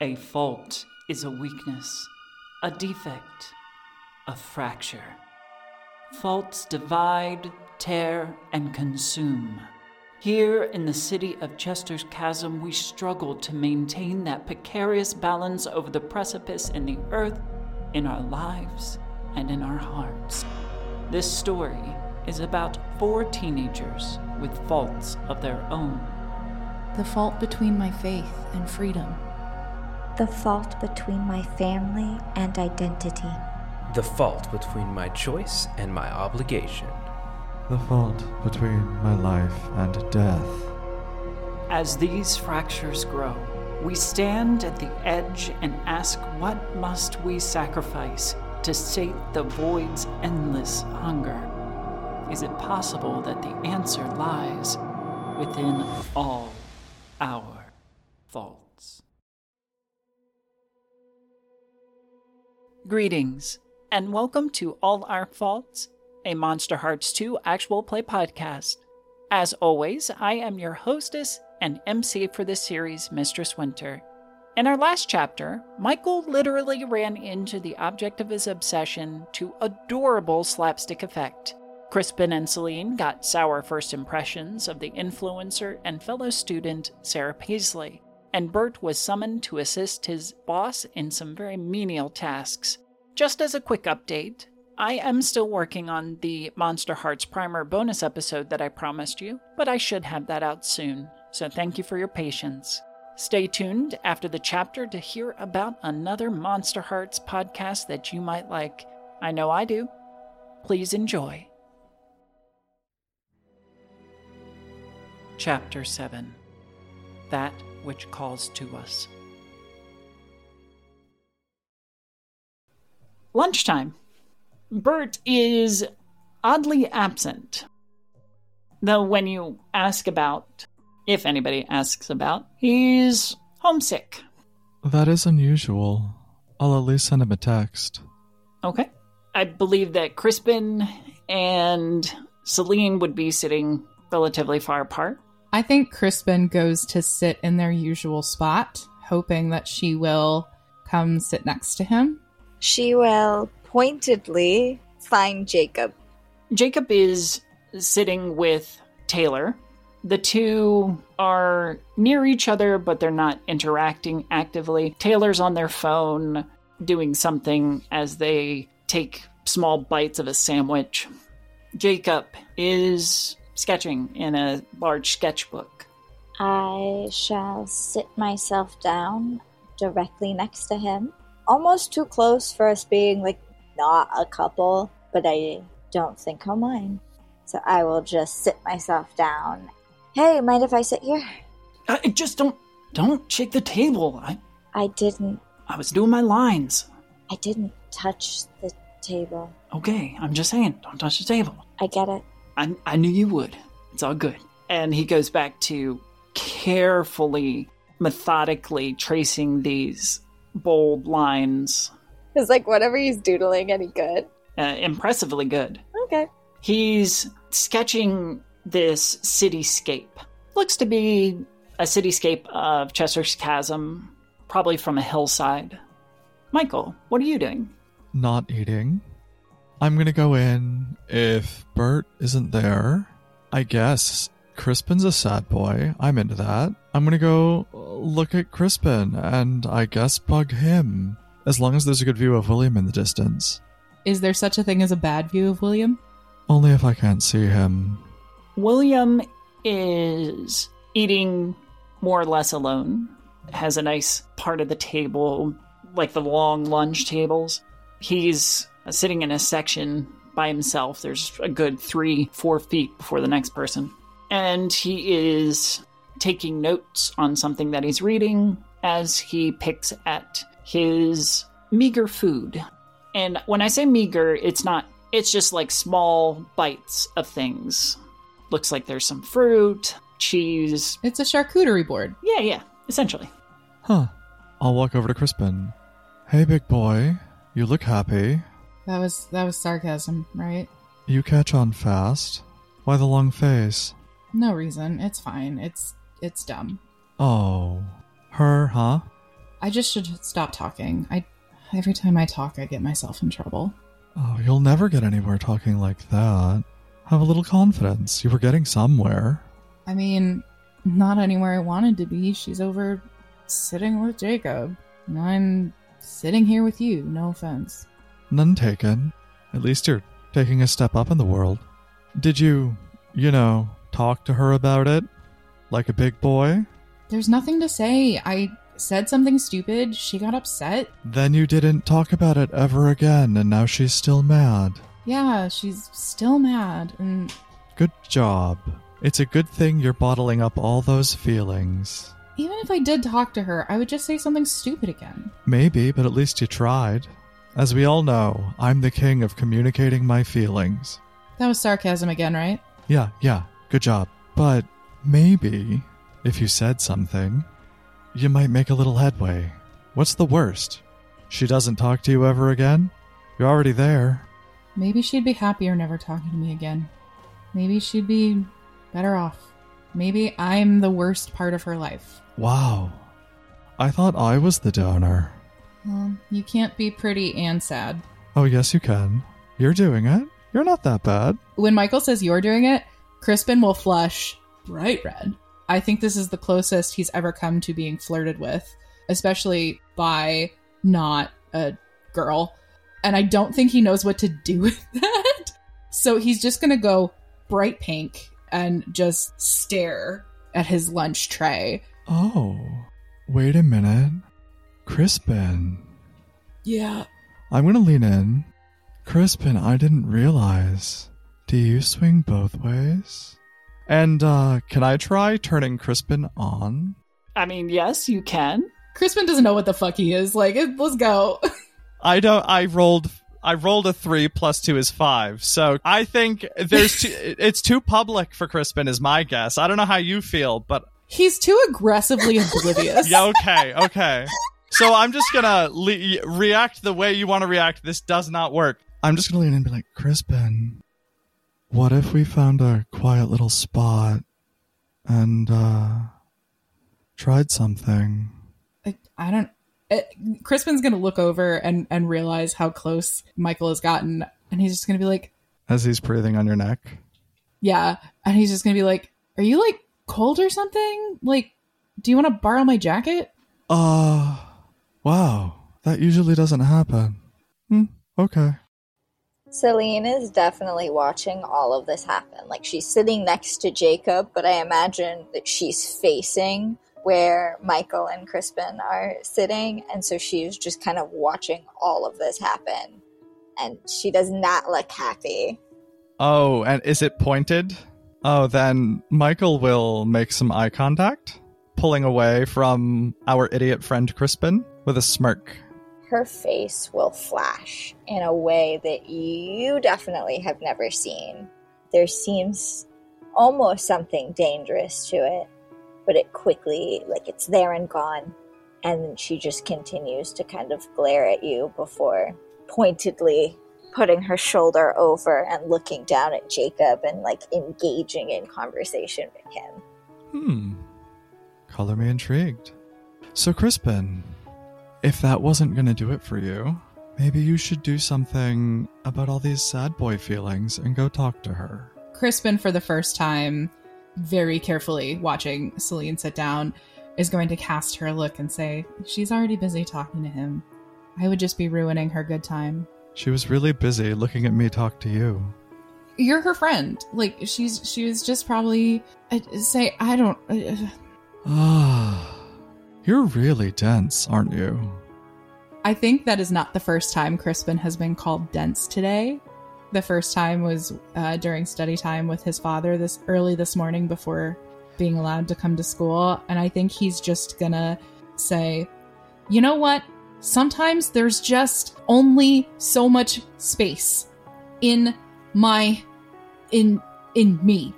A fault is a weakness, a defect, a fracture. Faults divide, tear, and consume. Here in the city of Chester's Chasm, we struggle to maintain that precarious balance over the precipice in the earth, in our lives, and in our hearts. This story is about four teenagers with faults of their own. The fault between my faith and freedom. The fault between my family and identity. The fault between my choice and my obligation. The fault between my life and death. As these fractures grow, we stand at the edge and ask what must we sacrifice to sate the void's endless hunger? Is it possible that the answer lies within all our faults? Greetings, and welcome to All Our Faults, a Monsterhearts 2 actual play podcast. As always, I am your hostess and MC for this series, Mistress Winter. In our last chapter, Michael literally ran into the object of his obsession to adorable slapstick effect. Crispin and Saline got sour first impressions of the influencer and fellow student Sarah Paisley, and Burt was summoned to assist his boss in some very menial tasks. Just as a quick update, I am still working on the Monsterhearts Primer bonus episode that I promised you, but I should have that out soon, so thank you for your patience. Stay tuned after the chapter to hear about another Monsterhearts podcast that you might like. I know I do. Please enjoy. Chapter 7 That Which Calls to Us. Lunchtime. Burt is oddly absent. Though, when you ask about, if anybody asks about, he's homesick. That is unusual. I'll at least send him a text. Okay. I believe that Crispin and Saline would be sitting relatively far apart. I think Crispin goes to sit in their usual spot, hoping that she will come sit next to him. She will pointedly find Jacob. Jacob is sitting with Taylor. The two are near each other, but they're not interacting actively. Taylor's on their phone doing something as they take small bites of a sandwich. Jacob is sketching in a large sketchbook. I shall sit myself down directly next to him. Almost too close for us being like not a couple, but I don't think he'll mind. So I will just sit myself down. Hey, mind if I sit here? I I just don't don't shake the table. I I didn't I was doing my lines. I didn't touch the table. Okay, I'm just saying, don't touch the table. I get it. I, I knew you would. It's all good. And he goes back to carefully, methodically tracing these bold lines. It's like whatever he's doodling any good. Uh, impressively good. Okay. He's sketching this cityscape. Looks to be a cityscape of Chester's Chasm, probably from a hillside. Michael, what are you doing? Not eating. I'm gonna go in. If Burt isn't there, I guess Crispin's a sad boy. I'm into that. I'm gonna go look at Crispin and I guess bug him. As long as there's a good view of William in the distance. Is there such a thing as a bad view of William? Only if I can't see him. William is eating more or less alone, has a nice part of the table, like the long lunch tables. He's Uh, sitting in a section by himself. There's a good three, four feet before the next person. And he is taking notes on something that he's reading as he picks at his meager food. And when I say meager, it's not, it's just like small bites of things. Looks like there's some fruit, cheese. It's a charcuterie board. Yeah, yeah, essentially. Huh. I'll walk over to Crispin. Hey, big boy. You look happy. That was that was sarcasm, right? You catch on fast. Why the long face? No reason. It's fine. It's it's dumb. Oh. Her, huh? I just should stop talking. I every time I talk, I get myself in trouble. Oh, you'll never get anywhere talking like that. Have a little confidence. You were getting somewhere. I mean, not anywhere I wanted to be. She's over sitting with Jacob. And I'm sitting here with you. No offense. None taken. At least you're taking a step up in the world. Did you, you know, talk to her about it? Like a big boy? There's nothing to say. I said something stupid. She got upset. Then you didn't talk about it ever again, and now she's still mad. Yeah, she's still mad. And Good job. It's a good thing you're bottling up all those feelings. even if I did talk to her, I would just say something stupid again. Maybe, but at least you tried. As we all know, I'm the king of communicating my feelings. That was sarcasm again, right? Yeah, yeah, good job. But maybe, if you said something, you might make a little headway. What's the worst? She doesn't talk to you ever again? You're already there. Maybe she'd be happier never talking to me again. Maybe she'd be better off. Maybe I'm the worst part of her life. Wow. I thought I was the donor. Well, you can't be pretty and sad. Oh, yes, you can. You're doing it. You're not that bad. When Michael says you're doing it, Crispin will flush bright red. I think this is the closest he's ever come to being flirted with, especially by not a girl. And I don't think he knows what to do with that. So he's just going to go bright pink and just stare at his lunch tray. Oh, wait a minute. Crispin. Yeah. I'm gonna lean in. Crispin, I didn't realize. Do you swing both ways? And, uh, can I try turning Crispin on? I mean, yes, you can. Crispin doesn't know what the fuck he is. Like, it- let's go. I don't, I rolled, I rolled a three plus two is five. So I think there's, too, it's too public for Crispin is my guess. I don't know how you feel, but He's too aggressively oblivious. yeah, okay, okay. So I'm just gonna le- react the way you want to react. This does not work. I'm just gonna lean in and be like, Crispin, what if we found a quiet little spot and uh tried something? I, I don't. It, Crispin's gonna look over and and realize how close Michael has gotten, and he's just gonna be like, As he's breathing on your neck. "Yeah," and he's just gonna be like, "Are you like cold or something? Like, do you want to borrow my jacket?" Uh, wow, that usually doesn't happen. Hmm, okay. Saline is definitely watching all of this happen. Like she's sitting next to Jacob, but I imagine that she's facing where Michael and Crispin are sitting, and so she's just kind of watching all of this happen. And she does not look happy. Oh, and is it pointed? Oh, then Michael will make some eye contact, pulling away from our idiot friend Crispin with a smirk. Her face will flash in a way that you definitely have never seen. There seems almost something dangerous to it, but it quickly, like it's there and gone. And she just continues to kind of glare at you before pointedly putting her shoulder over and looking down at Jacob and like engaging in conversation with him. Hmm. Color me intrigued. So, Crispin, if that wasn't going to do it for you, maybe you should do something about all these sad boy feelings and go talk to her. Crispin, for the first time, very carefully watching Saline sit down, is going to cast her a look and say, "She's already busy talking to him. I would just be ruining her good time." She was really busy looking at me talk to you. you're her friend. Like she's she was just probably uh, say I don't. Uh, Ah, you're really dense, aren't you? I think that is not the first time Crispin has been called dense today. The first time was uh, during study time with his father this early this morning before being allowed to come to school, and I think he's just gonna say, you know what? Sometimes there's just only so much space in my in in me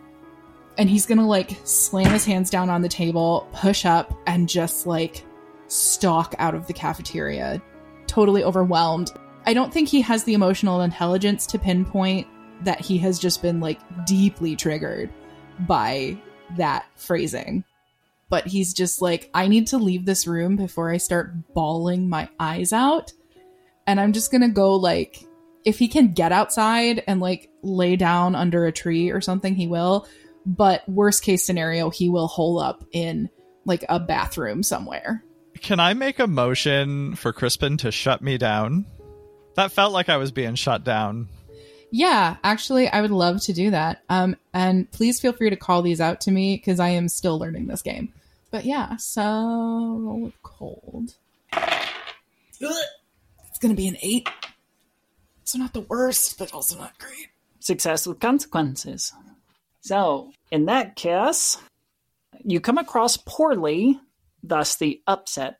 and he's gonna like slam his hands down on the table push up and just like stalk out of the cafeteria totally overwhelmed i don't think he has the emotional intelligence to pinpoint that he has just been like deeply triggered by that phrasing but he's just like, I need to leave this room before I start bawling my eyes out. And I'm just gonna go like, if he can get outside and like lay down under a tree or something, he will. But worst case scenario, he will hole up in like a bathroom somewhere. Can I make a motion for Crispin to shut me down? That felt like I was being shut down. Yeah, actually, I would love to do that. Um, and please feel free to call these out to me because I am still learning this game. But yeah, so roll with cold. It's gonna be an eight. So not the worst, but also not great. Success with consequences. So, in that case, you come across poorly, thus the upset.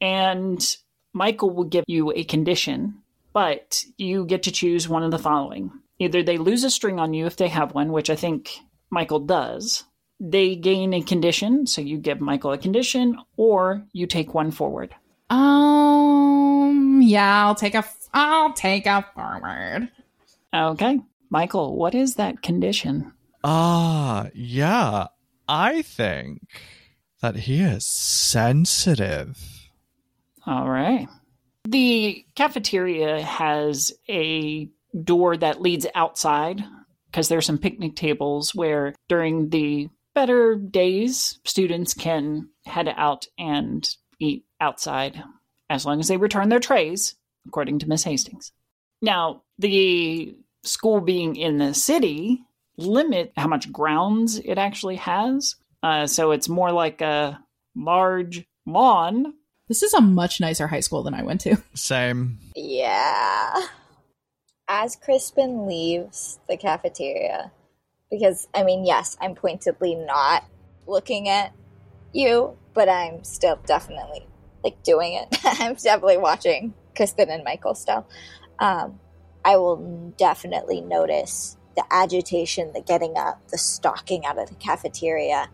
And Michael will give you a condition, but you get to choose one of the following. Either they lose a string on you if they have one, which I think Michael does. They gain a condition, so you give Michael a condition, or you take one forward. Um, yeah, I'll take a, I'll take a forward. Okay. Michael, what is that condition? Ah, yeah. I think that he is sensitive. All right. The cafeteria has a door that leads outside because there's some picnic tables where during the better days, students can head out and eat outside as long as they return their trays, according to Miss Hastings. Now, the school being in the city limit how much grounds it actually has. Uh, so it's more like a large lawn. This is a much nicer high school than I went to. Same. Yeah. As Crispin leaves the cafeteria, because I mean, yes, I'm pointedly not looking at you, but I'm still definitely like doing it. I'm definitely watching Crispin and Michael still. Um, I will definitely notice the agitation, the getting up, the stalking out of the cafeteria,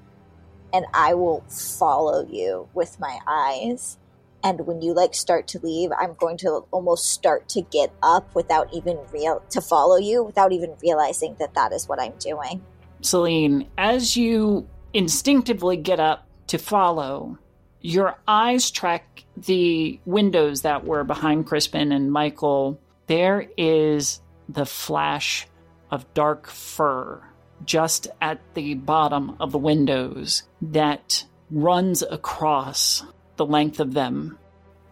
and I will follow you with my eyes. And when you like start to leave, I'm going to almost start to get up without even real to follow you without even realizing that that is what I'm doing. Saline, as you instinctively get up to follow, your eyes track the windows that were behind Crispin and Michael. There is the flash of dark fur just at the bottom of the windows that runs across the length of them.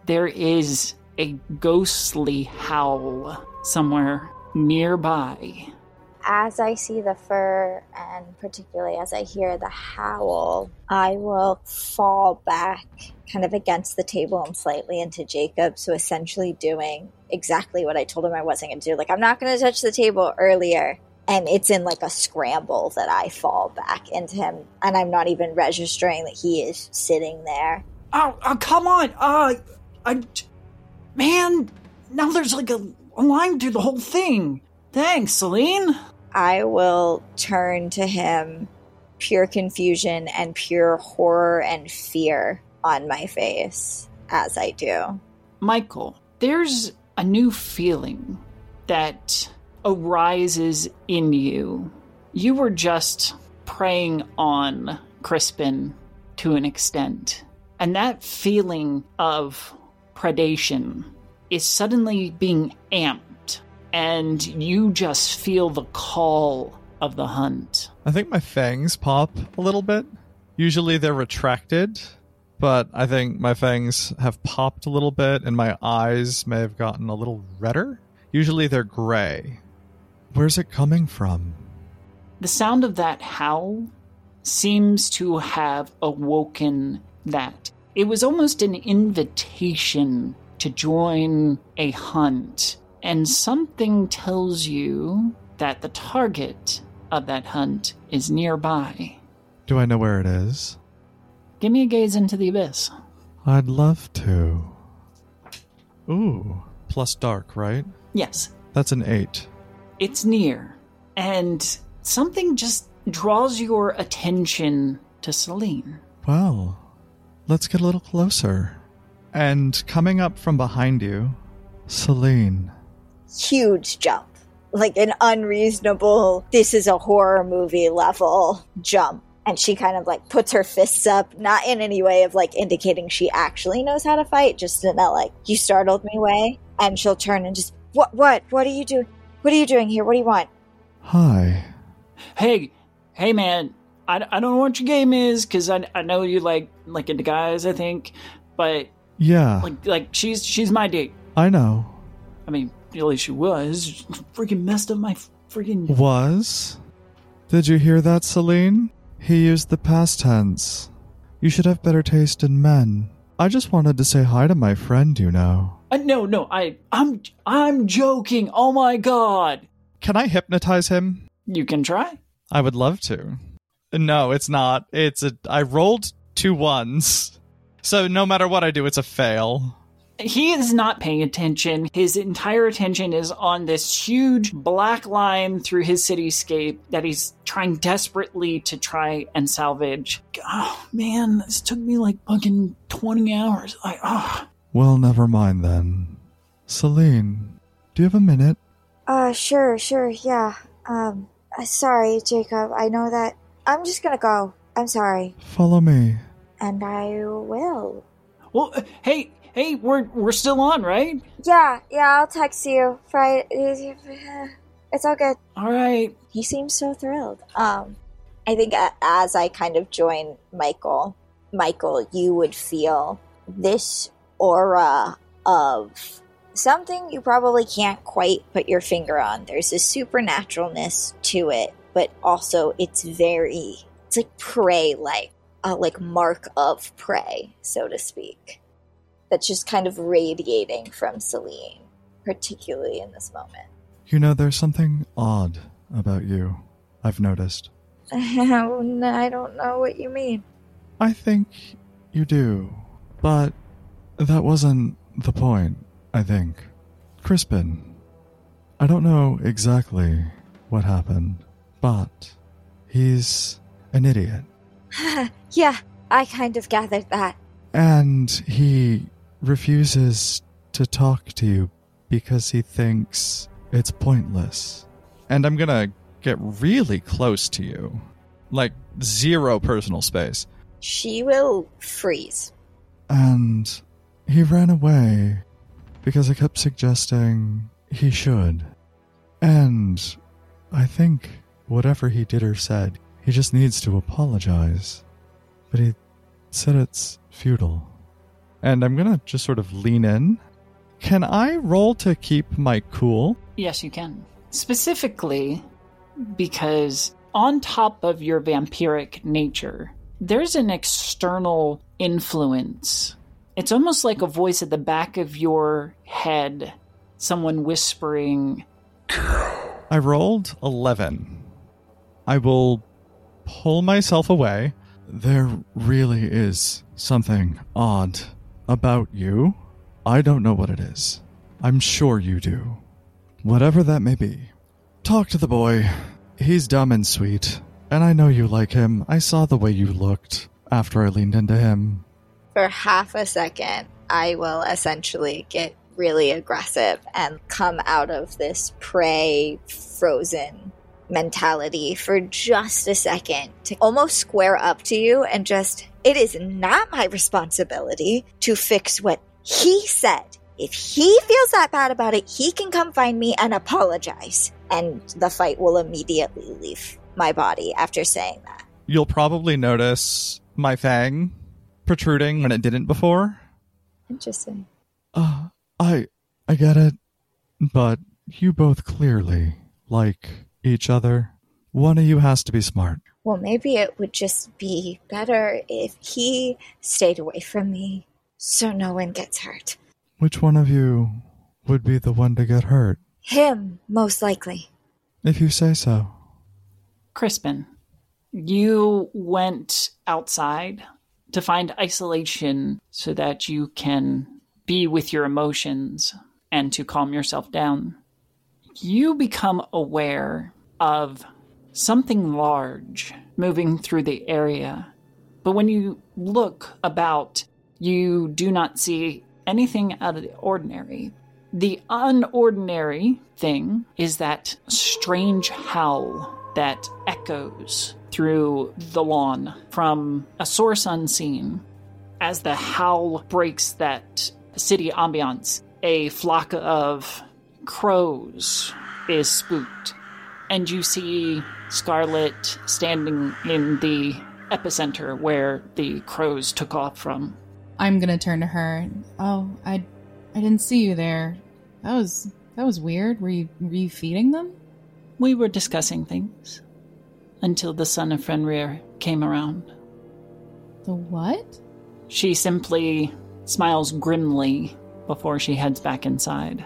There is a ghostly howl somewhere nearby. As I see the fur, and particularly as I hear the howl, I will fall back kind of against the table and slightly into Jacob. So essentially doing exactly what I told him I wasn't going to do. Like, I'm not going to touch the table earlier. And it's in like a scramble that I fall back into him. And I'm not even registering that he is sitting there. Oh, oh come on! Uh, I, man, now there's like a, a line through the whole thing. Thanks, Saline. I will turn to him, pure confusion and pure horror and fear on my face as I do. Michael, there's a new feeling that arises in you. You were just preying on Crispin to an extent. And that feeling of predation is suddenly being amped, and you just feel the call of the hunt. I think my fangs pop a little bit. Usually they're retracted, but I think my fangs have popped a little bit and my eyes may have gotten a little redder. Usually they're gray. Where's it coming from? The sound of that howl seems to have awoken that. It was almost an invitation to join a hunt, and something tells you that the target of that hunt is nearby. Do I know where it is? Give me a gaze into the abyss. I'd love to. Ooh, plus dark, right? Yes, That's an eight. it's near, and something just draws your attention to Saline. Well, let's get a little closer. And coming up from behind you, Saline. Huge jump. Like an unreasonable, this is a horror movie level jump. And she kind of like puts her fists up, not in any way of like indicating she actually knows how to fight, just in that like, you startled me way. And she'll turn and just, what, what, what are you doing? What are you doing here? What do you want? Hi. Hey, hey, man. I, I don't know what your game is because I, I know you like like into guys. I think, but Yeah, like like she's she's my date. I know. I mean, at least she was. Freaking messed up my freaking. Was? Did you hear that, Saline? He used the past tense. You should have better taste in men. I just wanted to say hi to my friend, you know. Uh, no, no. I I'm I'm joking. Oh my god. Can I hypnotize him? You can try. I would love to. No, it's not. It's a. I rolled two ones. So no matter what I do, it's a fail. He is not paying attention. His entire attention is on this huge black line through his cityscape that he's trying desperately to try and salvage. Oh man, this took me like fucking 20 hours. Like, oh. Well, never mind then. Saline, do you have a minute? Uh, sure, sure, yeah. Um, uh, sorry, Jacob. I know that. I'm just gonna go. I'm sorry. Follow me. And I will. Well, uh, hey, hey, we're we're still on, right? Yeah, yeah, I'll text you. Friday. It's all good. All right. He seems so thrilled. Um, I think as I kind of join Michael, Michael, you would feel this aura of something you probably can't quite put your finger on. There's a supernaturalness to it, but also it's very, it's like prey like, a like mark of prey, so to speak. That's just kind of radiating from Saline, particularly in this moment. You know, there's something odd about you. I've noticed. I don't know what you mean. I think you do. But that wasn't the point, I think. Crispin, I don't know exactly what happened, but he's an idiot. yeah, I kind of gathered that. And he refuses to talk to you because he thinks it's pointless. And I'm gonna get really close to you. Like zero personal space. She will freeze. And he ran away because I kept suggesting he should. And I think whatever he did or said, he just needs to apologize. But he said it's futile. And I'm gonna just sort of lean in. Can I roll to keep my cool? Yes, you can. Specifically, because on top of your vampiric nature, there's an external influence. It's almost like a voice at the back of your head, someone whispering, I rolled 11. I will pull myself away. There really is something odd about you. I don't know what it is. I'm sure you do. Whatever that may be. Talk to the boy. He's dumb and sweet. And I know you like him. I saw the way you looked after I leaned into him. For half a second, I will essentially get really aggressive and come out of this prey frozen mentality for just a second to almost square up to you and just, it is not my responsibility to fix what he said. If he feels that bad about it, he can come find me and apologize. And the fight will immediately leave my body after saying that. You'll probably notice my fang protruding when it didn't before. Interesting. Uh, I I get it, but you both clearly like each other. One of you has to be smart. Well, maybe it would just be better if he stayed away from me so no one gets hurt. Which one of you would be the one to get hurt? Him, most likely. If you say so. Crispin, you went outside to find isolation so that you can be with your emotions and to calm yourself down. You become aware of something large moving through the area. But when you look about, you do not see anything out of the ordinary. The unordinary thing is that strange howl that echoes through the lawn from a source unseen. As the howl breaks that city ambiance, a flock of crows is spooked, and you see Scarlet standing in the epicenter where the crows took off from. I'm gonna turn to her. Oh, I, I didn't see you there. That was that was weird. Were you were you feeding them? We were discussing things until the son of Fenrir came around. The what? She simply smiles grimly before she heads back inside.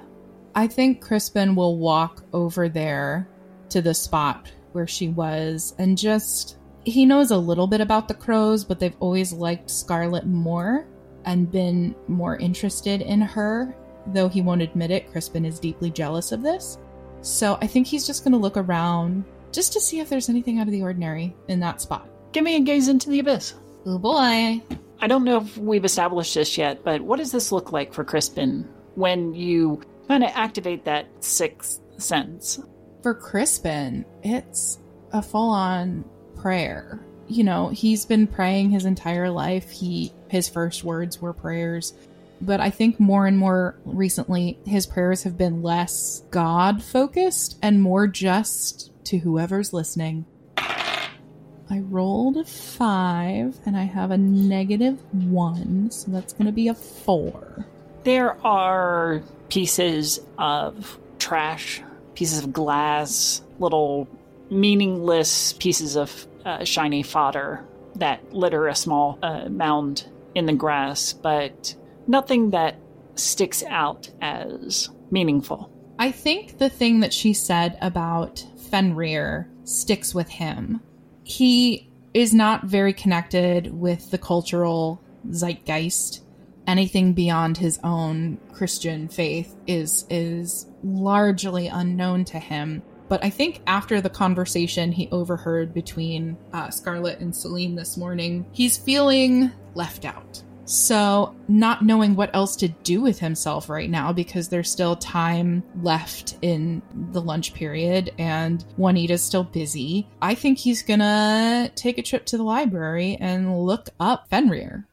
I think Crispin will walk over there to the spot where she was and just he knows a little bit about the crows, but they've always liked Scarlet more and been more interested in her. Though he won't admit it, Crispin is deeply jealous of this. So I think he's just going to look around just to see if there's anything out of the ordinary in that spot. Give me a gaze into the abyss. Oh boy. I don't know if we've established this yet, but what does this look like for Crispin when you kind of activate that sixth sense? For Crispin, it's a full on prayer. You know, he's been praying his entire life. He his first words were prayers. But I think more and more recently his prayers have been less God focused and more just to whoever's listening. I rolled a five and I have a negative one, so that's going to be a four. There are pieces of trash, pieces of glass, little meaningless pieces of uh, shiny fodder that litter a small uh, mound in the grass, but nothing that sticks out as meaningful. I think the thing that she said about Fenrir sticks with him. He is not very connected with the cultural zeitgeist. Anything beyond his own Christian faith is is largely unknown to him. But I think after the conversation he overheard between uh, Scarlett and Saline this morning, he's feeling left out. So, not knowing what else to do with himself right now because there's still time left in the lunch period and Juanita's still busy, I think he's gonna take a trip to the library and look up Fenrir.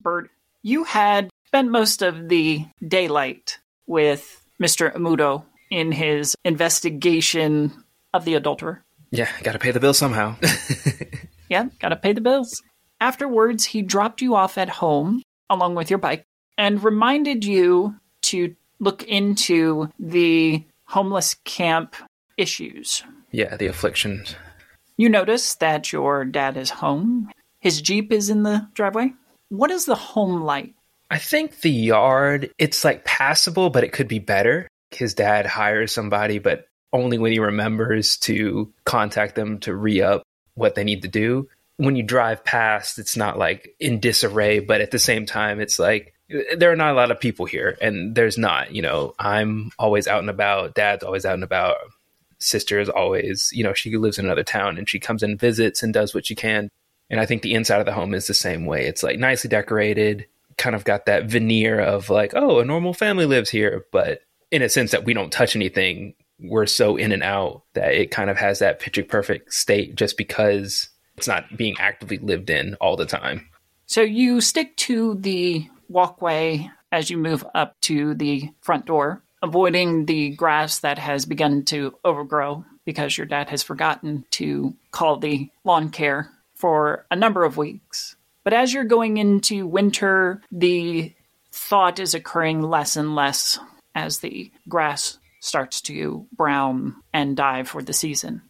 Burt, you had spent most of the daylight with Mr. Amudo in his investigation of the adulterer. Yeah, gotta pay the bill somehow. Yeah, gotta pay the bills. Afterwards, he dropped you off at home along with your bike and reminded you to look into the homeless camp issues. yeah, the afflictions. You notice that your dad is home. His Jeep is in the driveway. What is the home like? I think the yard, it's like passable, but it could be better. His dad hires somebody, but only when he remembers to contact them to re up what they need to do. When you drive past, it's not like in disarray, but at the same time, it's like there are not a lot of people here, and there's not. You know, I'm always out and about, dad's always out and about, sister is always, you know, she lives in another town and she comes and visits and does what she can. And I think the inside of the home is the same way. It's like nicely decorated, kind of got that veneer of like, oh, a normal family lives here. But in a sense that we don't touch anything, we're so in and out that it kind of has that picture perfect state just because it's not being actively lived in all the time. So you stick to the walkway as you move up to the front door, avoiding the grass that has begun to overgrow because your dad has forgotten to call the lawn care for a number of weeks. But as you're going into winter, the thought is occurring less and less as the grass starts to brown and die for the season.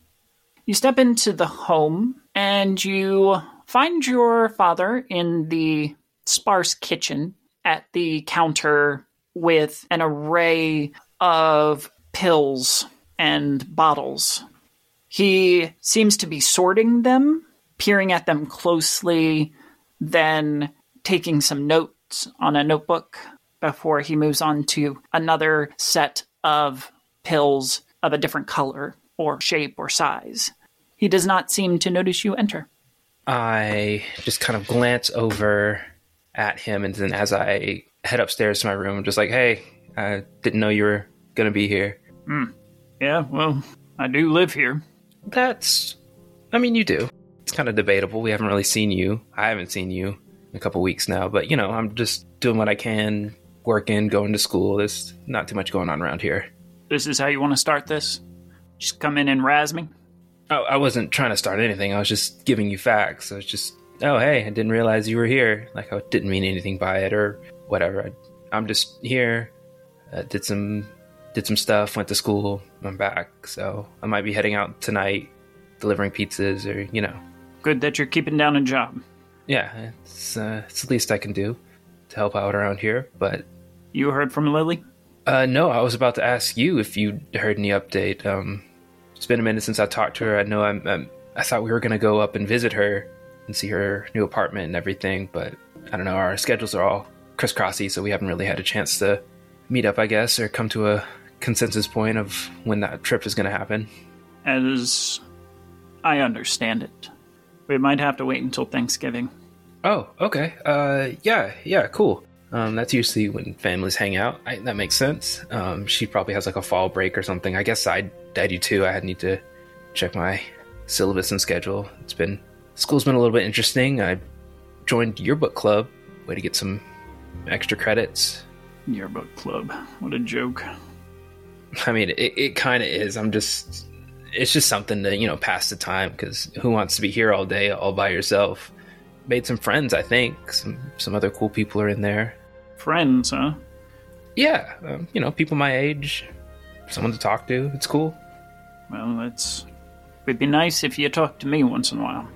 You step into the home and you find your father in the sparse kitchen at the counter with an array of pills and bottles. He seems to be sorting them, peering at them closely, then taking some notes on a notebook before he moves on to another set of pills of a different color or shape or size. He does not seem to notice you enter. I just kind of glance over at him, and then as I head upstairs to my room, I'm just like, hey, I didn't know you were going to be here. Hmm. Yeah, well, I do live here. That's, I mean, you do. It's kind of debatable. We haven't really seen you. I haven't seen you in a couple weeks now, but you know, I'm just doing what I can, working, going to school. There's not too much going on around here. This is how you want to start this? Just come in and razz me? Oh, I wasn't trying to start anything. I was just giving you facts. I was just, oh, hey, I didn't realize you were here. Like, I didn't mean anything by it or whatever. I, I'm just here. Uh, did some did some stuff. Went to school. I'm back. So I might be heading out tonight, delivering pizzas or you know. Good that you're keeping down a job. Yeah, it's uh, it's the least I can do to help out around here. But You heard from Lily? uh, no, I was about to ask you if you heard any update. Um, it's been a minute since I talked to her. I know I'm, I'm I thought we were gonna go up and visit her and see her new apartment and everything, but I don't know. Our schedules are all crisscrossy, so we haven't really had a chance to meet up, I guess, or come to a consensus point of when that trip is gonna happen. As I understand it, we might have to wait until Thanksgiving. Oh, okay. Uh, yeah, yeah, cool. Um, that's usually when families hang out. I, that makes sense. Um, she probably has like a fall break or something. I guess I, I do too. I had need to check my syllabus and schedule. It's been school's been a little bit interesting. I joined yearbook club, way to get some extra credits. Yearbook club. What a joke. I mean, it, it kind of is. I'm just, it's just something to you know pass the time because who wants to be here all day all by yourself? Made some friends, I think. Some some other cool people are in there. Friends, huh? Yeah, um, you know, people my age, someone to talk to. It's cool. Well, it's. It'd be nice if you talked to me once in a while.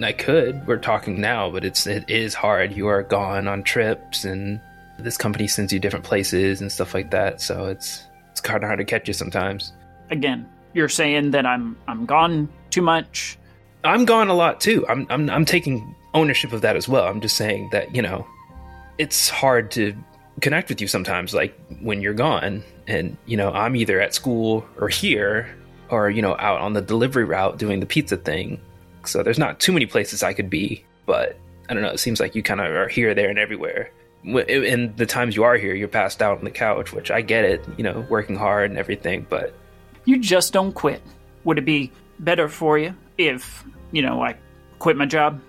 I could. We're talking now, but it's it is hard. You are gone on trips, and this company sends you different places and stuff like that. So it's it's kind of hard to catch you sometimes. Again, you're saying that I'm I'm gone too much. I'm gone a lot too. I'm I'm I'm taking ownership of that as well. I'm just saying that you know, it's hard to connect with you sometimes. Like when you're gone, and you know, I'm either at school or here, or you know, out on the delivery route doing the pizza thing. So there's not too many places I could be. But I don't know. It seems like you kind of are here, there, and everywhere. Wh- And the times you are here, you're passed out on the couch, which I get it. You know, working hard and everything, but You just don't quit. Would it be better for you if, you know, I quit my job?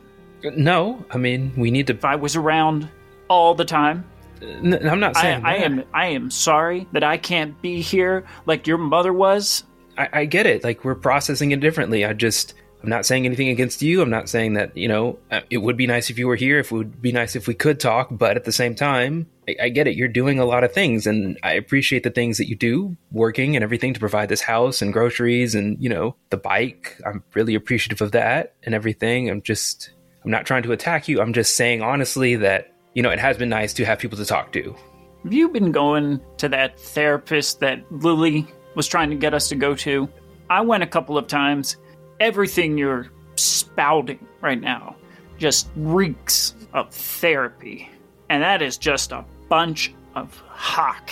no. I mean, we need to. If I was around all the time? I'm not saying I that. am I am sorry that I can't be here like your mother was. I, I get it. Like we're processing it differently. I just I'm not saying anything against you. I'm not saying that you know uh, it would be nice if you were here. If it would be nice if we could talk. But at the same time, I, I get it. You're doing a lot of things, and I appreciate the things that you do, working and everything to provide this house and groceries and you know the bike. I'm really appreciative of that and everything. I'm just I'm not trying to attack you. I'm just saying honestly that you know it has been nice to have people to talk to. Have you been going to that therapist that Lily was trying to get us to go to? I went a couple of times. Everything you're spouting right now just reeks of therapy. And that is just a bunch of hock.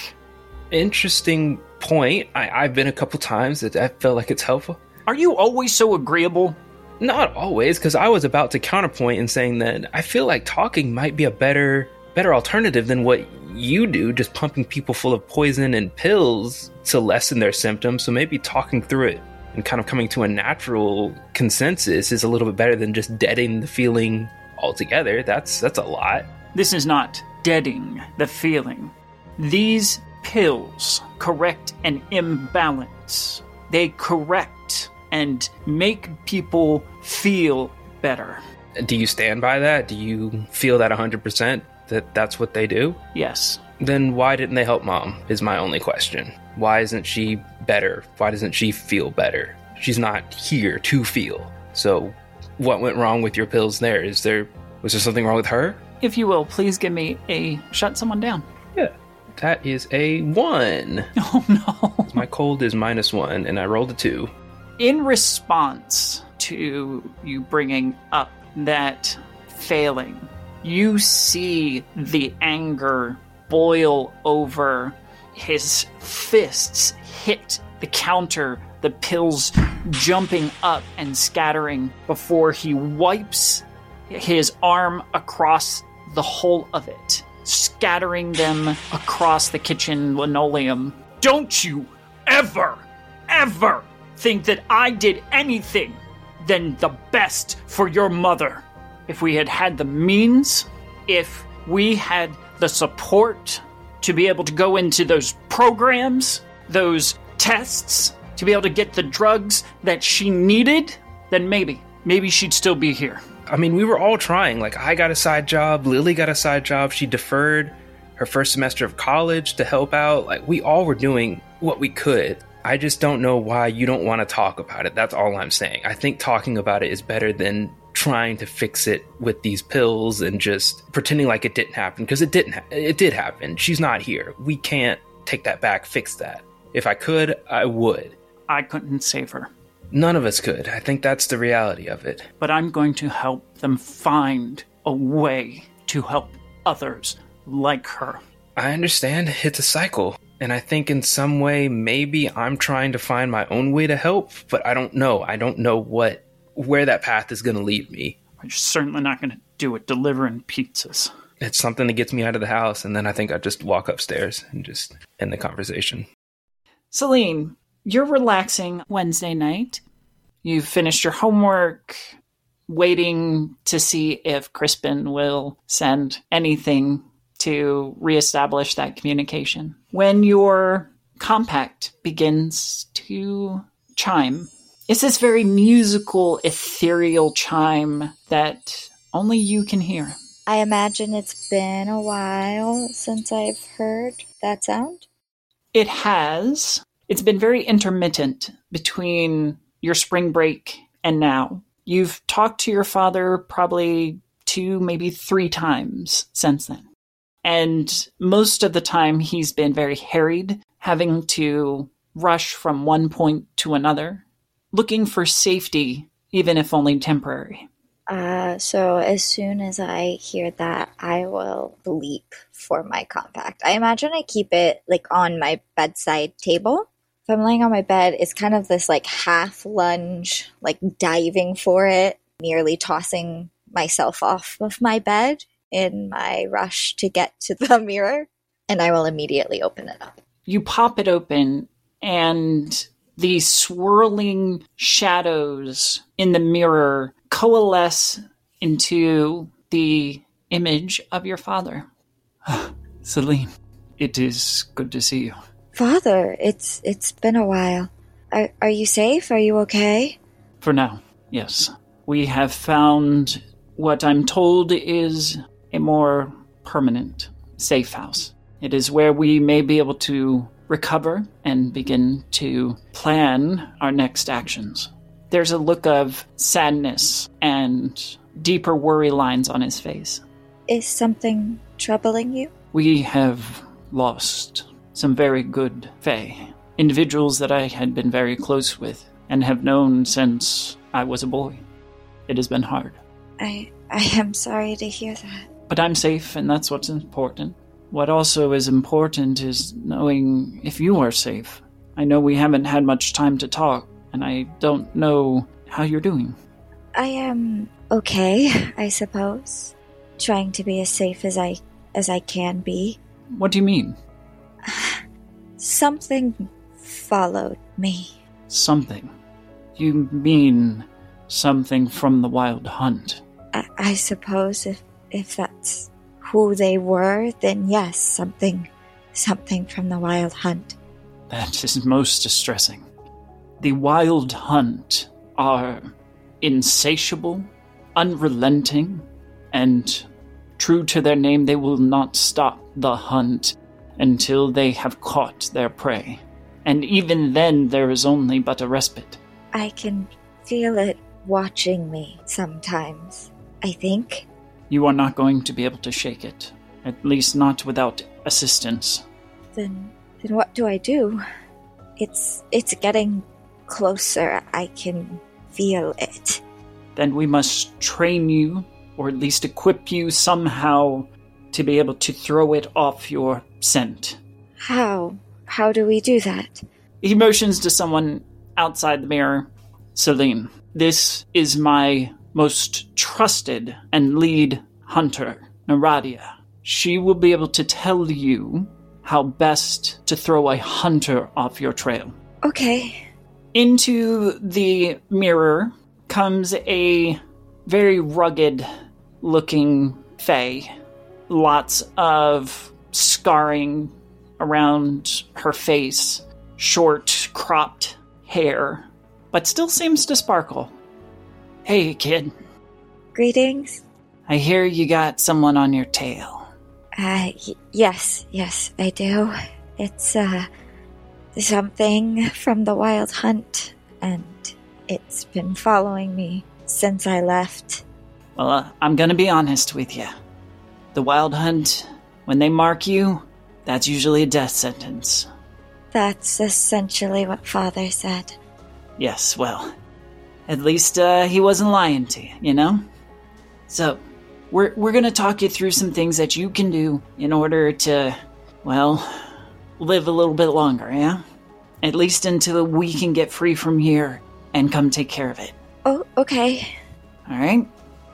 Interesting point. I, I've been a couple times that I felt like it's helpful. Are you always so agreeable? Not always, because I was about to counterpoint and saying that I feel like talking might be a better better alternative than what you do, just pumping people full of poison and pills to lessen their symptoms. So maybe talking through it and kind of coming to a natural consensus is a little bit better than just deading the feeling altogether. That's that's a lot. This is not deading the feeling. These pills correct an imbalance. They correct and make people feel better. Do you stand by that? Do you feel that 100% that that's what they do? Yes. Then why didn't they help mom? Is my only question. Why isn't she better? Why doesn't she feel better? She's not here to feel. So, what went wrong with your pills there? Is there was there something wrong with her? If you will, please give me a shut someone down. Yeah. That is a 1. Oh no. My cold is minus 1 and I rolled a 2. In response to you bringing up that failing, you see the anger boil over. His fists hit the counter, the pills jumping up and scattering before he wipes his arm across the whole of it, scattering them across the kitchen linoleum. Don't you ever, ever think that I did anything than the best for your mother. If we had had the means, if we had the support to be able to go into those programs, those tests, to be able to get the drugs that she needed, then maybe, maybe she'd still be here. I mean, we were all trying. Like, I got a side job, Lily got a side job. She deferred her first semester of college to help out. Like, we all were doing what we could. I just don't know why you don't want to talk about it. That's all I'm saying. I think talking about it is better than trying to fix it with these pills and just pretending like it didn't happen because it didn't ha- it did happen. She's not here. We can't take that back, fix that. If I could, I would. I couldn't save her, None of us could. I think that's the reality of it. but I'm going to help them find a way to help others like her. I understand it's a cycle. And I think in some way, maybe I'm trying to find my own way to help, but I don't know. I don't know what, where that path is going to lead me. You're certainly not going to do it delivering pizzas. It's something that gets me out of the house. And then I think I just walk upstairs and just end the conversation. Saline, you're relaxing Wednesday night. You've finished your homework, waiting to see if Crispin will send anything to reestablish that communication. When your compact begins to chime, it's this very musical, ethereal chime that only you can hear. I imagine it's been a while since I've heard that sound. It has. It's been very intermittent between your spring break and now. You've talked to your father probably two, maybe three times since then. And most of the time, he's been very harried, having to rush from one point to another, looking for safety, even if only temporary. Uh, so as soon as I hear that, I will leap for my compact. I imagine I keep it like on my bedside table. If I'm laying on my bed, it's kind of this like half lunge, like diving for it, nearly tossing myself off of my bed in my rush to get to the mirror, and I will immediately open it up. you pop it open and these swirling shadows in the mirror coalesce into the image of your father. Saline, it is good to see you. Father, it's it's been a while. Are, are you safe? Are you okay? For now, yes. We have found what I'm told is a more permanent safe house. It is where we may be able to recover and begin to plan our next actions. There's a look of sadness and deeper worry lines on his face. Is something troubling you? We have lost some very good Fae, individuals that I had been very close with and have known since I was a boy. It has been hard. I I am sorry to hear that. But I'm safe, and that's what's important. What also is important is knowing if you are safe. I know we haven't had much time to talk, and I don't know how you're doing. I am okay, I suppose. Trying to be as safe as I as I can be. What do you mean? Something followed me. Something. You mean something from the wild hunt? I, I suppose if if that's who they were, then yes, something something from the wild hunt. That is most distressing. The wild hunt are insatiable, unrelenting, and true to their name, they will not stop the hunt until they have caught their prey. And even then, there is only but a respite. I can feel it watching me sometimes. I think. You are not going to be able to shake it, at least not without assistance. Then then what do I do? It's it's getting closer. I can feel it. then we must train you, or at least equip you somehow to be able to throw it off your scent. How? How do we do that? He motions to someone outside the mirror. Saline, this is my most trusted and lead hunter, Naradia. She will be able to tell you how best to throw a hunter off your trail. Okay. Into the mirror comes a very rugged looking Fae. Lots of scarring around her face, short, cropped hair, but still seems to sparkle. Hey, kid. Greetings. I hear you got someone on your tail. Uh, y- yes, yes, I do. It's, uh, something from the wild hunt, and it's been following me since I left. Well, uh, I'm gonna be honest with you. The Wild Hunt, when they mark you, that's usually a death sentence. That's essentially what Father said. Yes, well, at least uh, he wasn't lying to you, you know? So, we're, we're gonna talk you through some things that you can do in order to, well, live a little bit longer, yeah? At least until we can get free from here and come take care of it. Oh, okay. All right.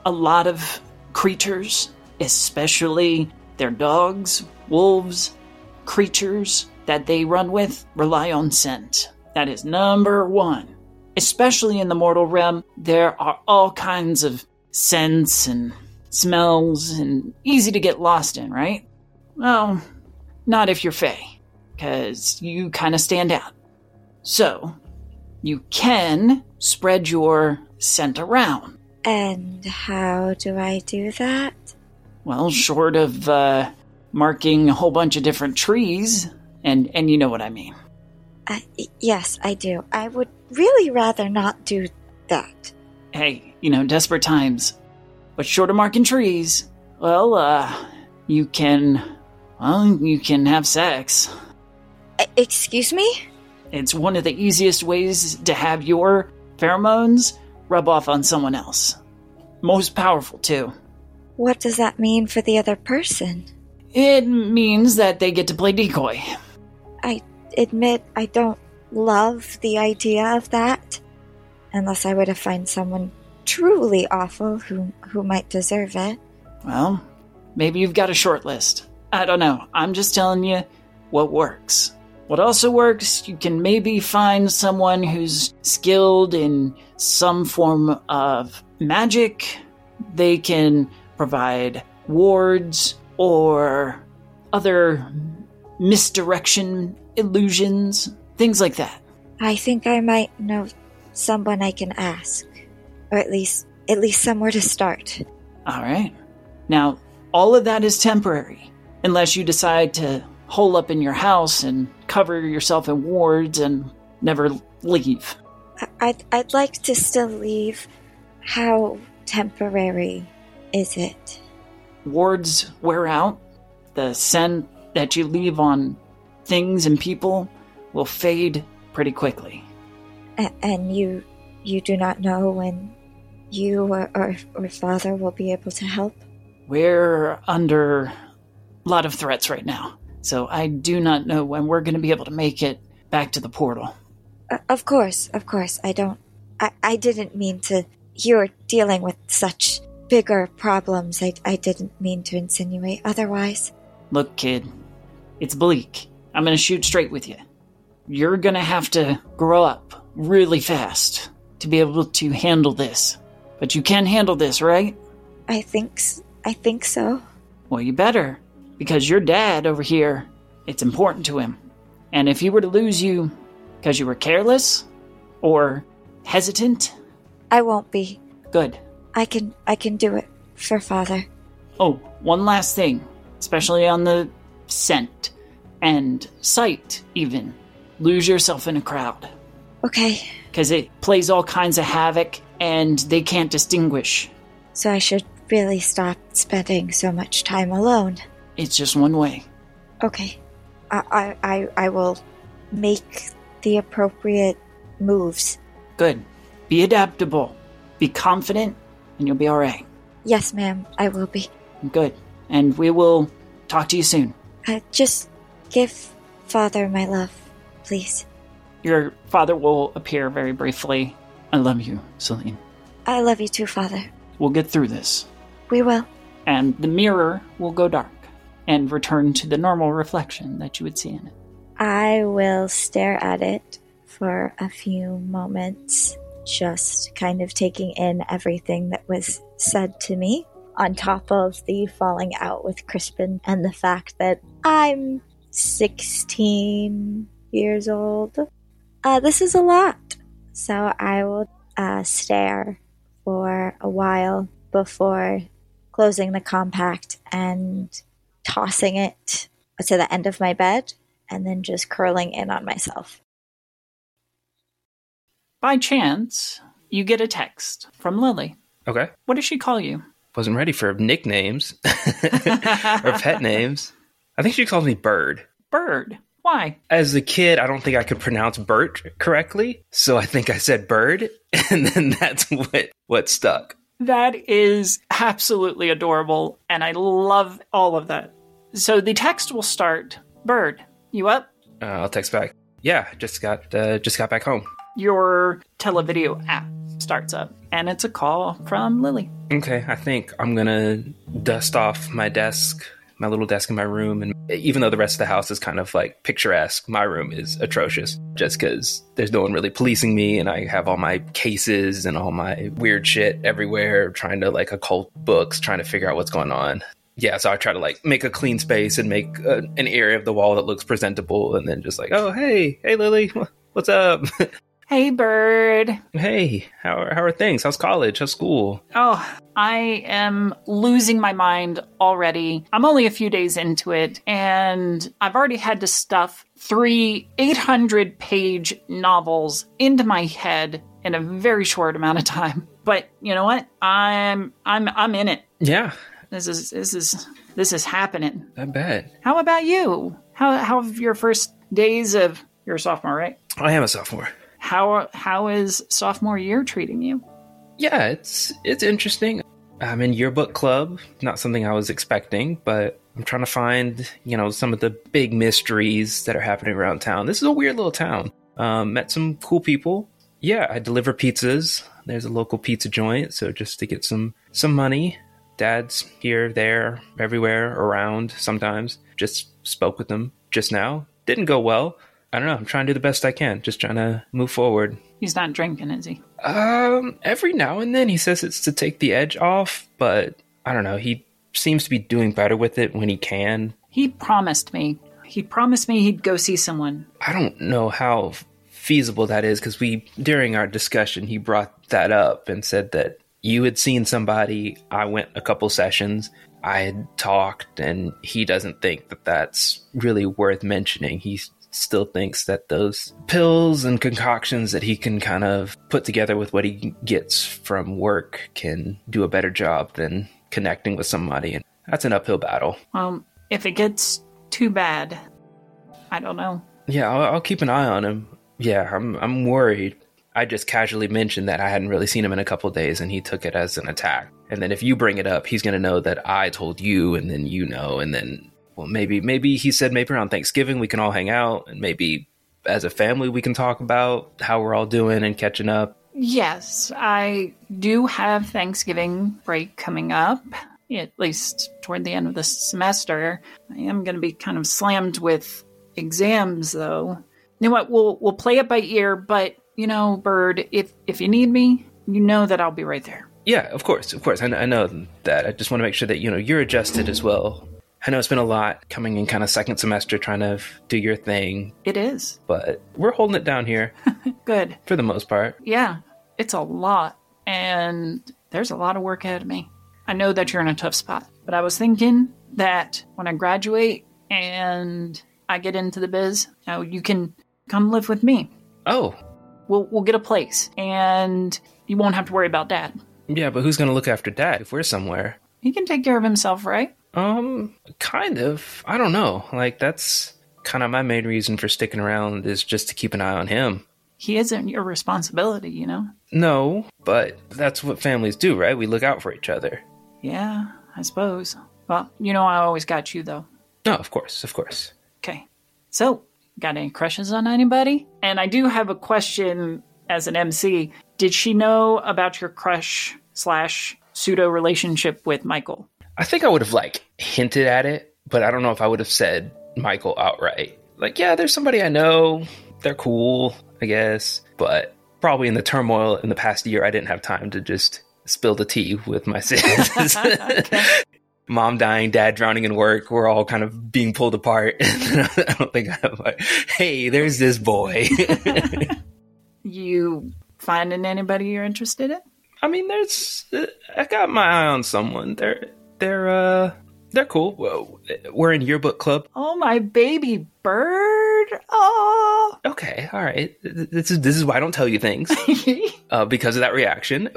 A lot of creatures, especially their dogs, wolves, creatures that they run with, rely on scent. That is number one. Especially in the mortal realm, there are all kinds of scents and smells and easy to get lost in, right? Well, not if you're Fey, because you kind of stand out. So, you can spread your scent around. And how do I do that? Well, short of uh, marking a whole bunch of different trees, and and you know what I mean. Uh, yes, I do. I would really rather not do that. Hey, you know, desperate times. But short of marking trees, well, uh, you can, well, you can have sex. Excuse me? It's one of the easiest ways to have your pheromones rub off on someone else. Most powerful, too. What does that mean for the other person? It means that they get to play decoy. I admit I don't love the idea of that. Unless I were to find someone truly awful who who might deserve it. Well, maybe you've got a short list. I don't know. I'm just telling you what works. What also works, you can maybe find someone who's skilled in some form of magic. They can provide wards or other misdirection illusions, things like that. I think I might know someone I can ask. Or at least at least somewhere to start. All right. Now, all of that is temporary unless you decide to hole up in your house and cover yourself in wards and never leave. I- I'd I'd like to still leave. How temporary is it? Wards wear out. The scent that you leave on things and people will fade pretty quickly. A- and you you do not know when you or, or or father will be able to help. We're under a lot of threats right now, so I do not know when we're going to be able to make it back to the portal. Uh, of course, of course. I don't. I, I didn't mean to. You're dealing with such bigger problems. I, I didn't mean to insinuate otherwise. Look, kid, it's bleak. I'm gonna shoot straight with you. You're gonna have to grow up really fast to be able to handle this. But you can handle this, right? I think. I think so. Well, you better, because your dad over here, it's important to him. And if he were to lose you because you were careless or hesitant, I won't be. good. I can. I can do it for father. Oh, one last thing, especially on the scent and sight, even. Lose yourself in a crowd. Okay. because it plays all kinds of havoc and they can't distinguish. So I should really stop spending so much time alone. It's just one way. Okay. I. I. I, I will make the appropriate moves. Good. Be adaptable. Be confident, and you'll be all right. Yes, ma'am. I will be. Good. And we will talk to you soon. Uh, just give father my love, please. Your father will appear very briefly. I love you, Saline. I love you too, father. We'll get through this. We will. And the mirror will go dark and return to the normal reflection that you would see in it. I will stare at it for a few moments, just kind of taking in everything that was said to me, on top of the falling out with Crispin and the fact that I'm 16 years old. Uh, this is a lot. So I will uh, stare for a while before closing the compact and tossing it to the end of my bed and then just curling in on myself. By chance, you get a text from Lily. Okay. What does she call you? Wasn't ready for nicknames or pet names. I think she calls me Bird. Bird. Why? As a kid, I don't think I could pronounce Burt correctly, so I think I said bird, and then that's what what stuck. That is absolutely adorable, and I love all of that. So the text will start Bird, you up? Uh, I'll text back. Yeah, just got uh, just got back home. Your televideo app starts up, and it's a call from Lily. Okay, I think I'm gonna dust off my desk, my little desk in my room, and even though the rest of the house is kind of like picturesque, my room is atrocious just because there's no one really policing me, and I have all my cases and all my weird shit everywhere, trying to like occult books, trying to figure out what's going on. Yeah, so I try to like make a clean space and make a, an area of the wall that looks presentable, and then just like, oh hey, hey Lily, what's up? Hey, Bird. hey, how are, how are things? How's college? How's school? Oh, I am losing my mind already. I'm only a few days into it, and I've already had to stuff three 800 page novels into my head in a very short amount of time. But you know what? I'm I'm I'm in it. Yeah, This is this is this is happening. I bet. How about you? How how have your first days of you're a sophomore, right? I am a sophomore. How how is sophomore year treating you? Yeah, it's it's interesting. I'm in yearbook club. Not something I was expecting, but I'm trying to find you know some of the big mysteries that are happening around town. This is a weird little town. Um, met some cool people. Yeah, I deliver pizzas. There's a local pizza joint, so just to get some some money. Dad's here, there, everywhere, around. Sometimes just spoke with them just now. Didn't go well. I don't know. I'm trying to do the best I can. Just trying to move forward. He's not drinking, is he? Um, every now and then he says it's to take the edge off, but I don't know. He seems to be doing better with it when he can. He promised me. He promised me he'd go see someone. I don't know how feasible that is because we, during our discussion, he brought that up and said that you had seen somebody. I went a couple sessions. I had talked, and he doesn't think that that's really worth mentioning. He still thinks that those pills and concoctions that he can kind of put together with what he gets from work can do a better job than connecting with somebody. And that's an uphill battle. Well, if it gets too bad, I don't know. Yeah, I'll, I'll keep an eye on him. Yeah, I'm I'm worried. I just casually mentioned that I hadn't really seen him in a couple days, and he took it as an attack. And then if you bring it up, he's going to know that I told you, and then you know, and then well, maybe maybe he said maybe around Thanksgiving we can all hang out, and maybe as a family we can talk about how we're all doing and catching up. Yes, I do have Thanksgiving break coming up, at least toward the end of the semester. I am going to be kind of slammed with exams, though. You know what? We'll we'll play it by ear, but you know, Bird, if if you need me, you know that I'll be right there. Yeah, of course, of course. I, I know that. I just want to make sure that you know you're adjusted as well. I know it's been a lot coming in kind of second semester trying to do your thing, It is but we're holding it down here good. for the most part. Yeah, it's a lot, and there's a lot of work ahead of me. I know that you're in a tough spot, but I was thinking that when I graduate and I get into the biz, you, know, you can come live with me. Oh, We'll we'll get a place, and you won't have to worry about dad. yeah, but who's going to look after dad if we're somewhere? He can take care of himself, right? Um, kind of. I don't know. Like that's kind of my main reason for sticking around is just to keep an eye on him. He isn't your responsibility, you know. No, but that's what families do, right? We look out for each other. Yeah, I suppose. Well, you know I always got you though. No, of course, of course. Okay. So, got any crushes on anybody? And I do have a question as an MC. Did she know about your crush slash pseudo relationship with Michael? I think I would have like hinted at it, but I don't know if I would have said Michael outright. Like, yeah, there's somebody I know. They're cool. I guess. But probably in the turmoil in the past year, I didn't have time to just spill the tea with my sis. Mom dying, dad drowning in work. We're all kind of being pulled apart. I don't think I'm like, hey, there's this boy. You finding anybody you're interested in? I mean, there's I got my eye on someone. They're they're uh they're cool. Well, We're in yearbook club. Oh, my baby bird. Oh. Okay, all right. This is this is why I don't tell you things uh, because of that reaction.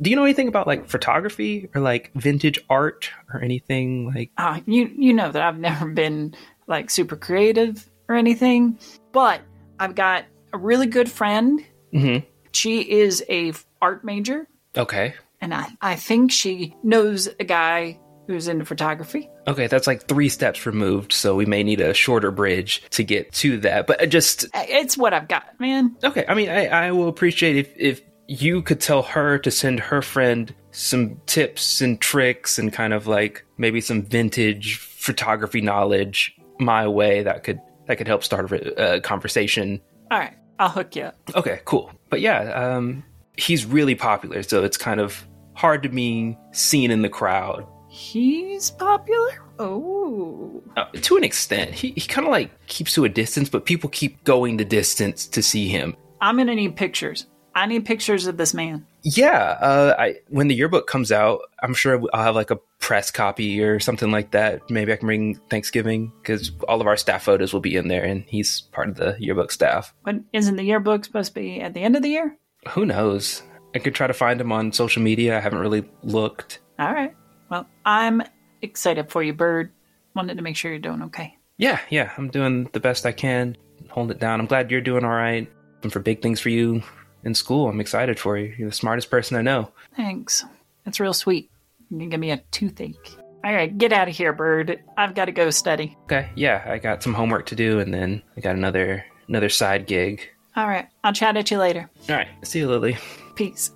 Do you know anything about like photography or like vintage art or anything like? Ah, you you know that I've never been like super creative or anything, but I've got a really good friend. Mhm. She is a art major, Okay, and I I think she knows a guy who's into photography. okay, that's like three steps removed. So we may need a shorter bridge to get to that. But just It's what I've got, man. Okay, I mean, I, I will appreciate if if you could tell her to send her friend some tips and tricks and kind of like maybe some vintage photography knowledge my way. That could that could help start a, a conversation. All right, I'll hook you up. Okay, cool. But yeah, um, he's really popular, so it's kind of hard to be seen in the crowd. He's popular. Oh, Uh, to an extent, he, he kind of like keeps to a distance, but people keep going the distance to see him. I'm gonna need pictures. I need pictures of this man. Yeah, uh, I when the yearbook comes out, I'm sure I'll have like a press copy or something like that. Maybe I can bring Thanksgiving because all of our staff photos will be in there, and he's part of the yearbook staff. But isn't the yearbook supposed to be at the end of the year? Who knows? I could try to find him on social media. I haven't really looked. All right. Well, I'm excited for you, Bird. Wanted to make sure you're doing okay. Yeah, yeah, I'm doing the best I can, Hold it down. I'm glad you're doing all right. And for big things for you in school, I'm excited for you. You're the smartest person I know. Thanks. That's real sweet. You can give me a toothache. All right, get out of here, Bird. I've got to go study. Okay, yeah, I got some homework to do, and then I got another another side gig. All right, I'll chat at you later. All right, see you, Lily. Peace.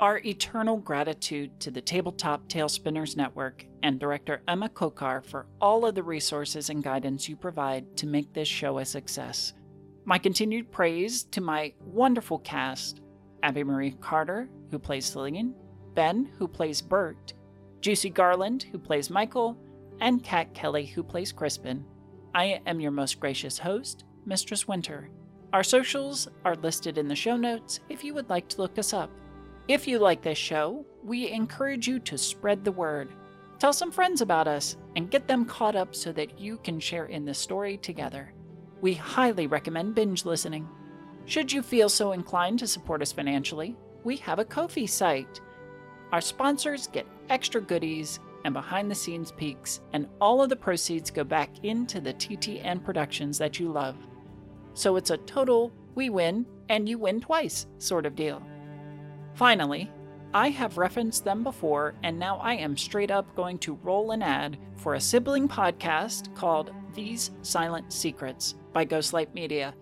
Our eternal gratitude to the Tabletop Talespinners Network and director Emma Kokar for all of the resources and guidance you provide to make this show a success. My continued praise to my wonderful cast Abby Marie Carter, who plays Cillian, Ben, who plays Burt, Juicy Garland, who plays Michael, and Kat Kellie, who plays Crispin. I am your most gracious host, Mistress Winter. Our socials are listed in the show notes if you would like to look us up. If you like this show, we encourage you to spread the word. Tell some friends about us and get them caught up so that you can share in the story together. We highly recommend binge listening. Should you feel so inclined to support us financially, we have a Ko-fi site. Our sponsors get extra goodies and behind the scenes peeks, and all of the proceeds go back into the TTN productions that you love. So it's a total we win and you win twice sort of deal. Finally, I have referenced them before, and now I am straight up going to roll an ad for a sibling podcast called These Silent Secrets by Ghost Light Media.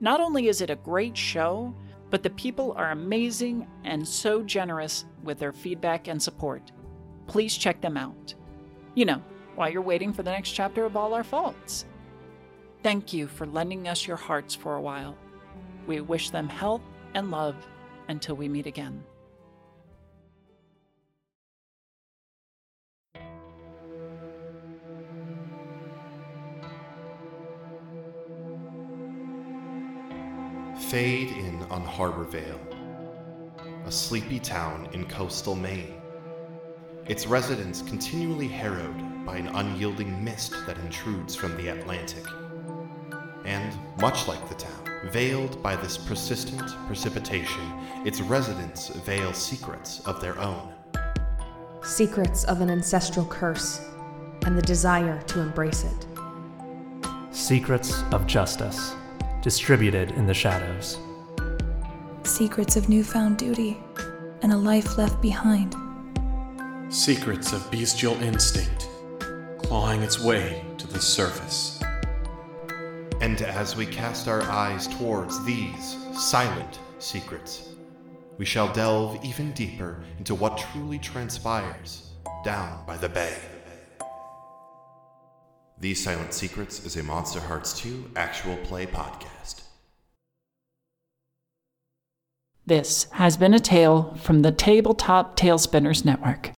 Not only is it a great show, but the people are amazing and so generous with their feedback and support. Please check them out. You know, while you're waiting for the next chapter of All Our Faults. Thank you for lending us your hearts for a while. We wish them health and love until we meet again. Fade in on Harbor Vale, a sleepy town in coastal Maine. Its residents continually harrowed by an unyielding mist that intrudes from the Atlantic. And, much like the town, veiled by this persistent precipitation, its residents veil secrets of their own. secrets of an ancestral curse, and the desire to embrace it. Secrets of Justice, distributed in the shadows. secrets of newfound duty, and a life left behind. Secrets of bestial instinct, clawing its way to the surface. And as we cast our eyes towards these silent secrets, we shall delve even deeper into what truly transpires down by the bay. These Silent Secrets is a Monsterhearts 2 actual play podcast. This has been a tale from the Tabletop Talespinners Network.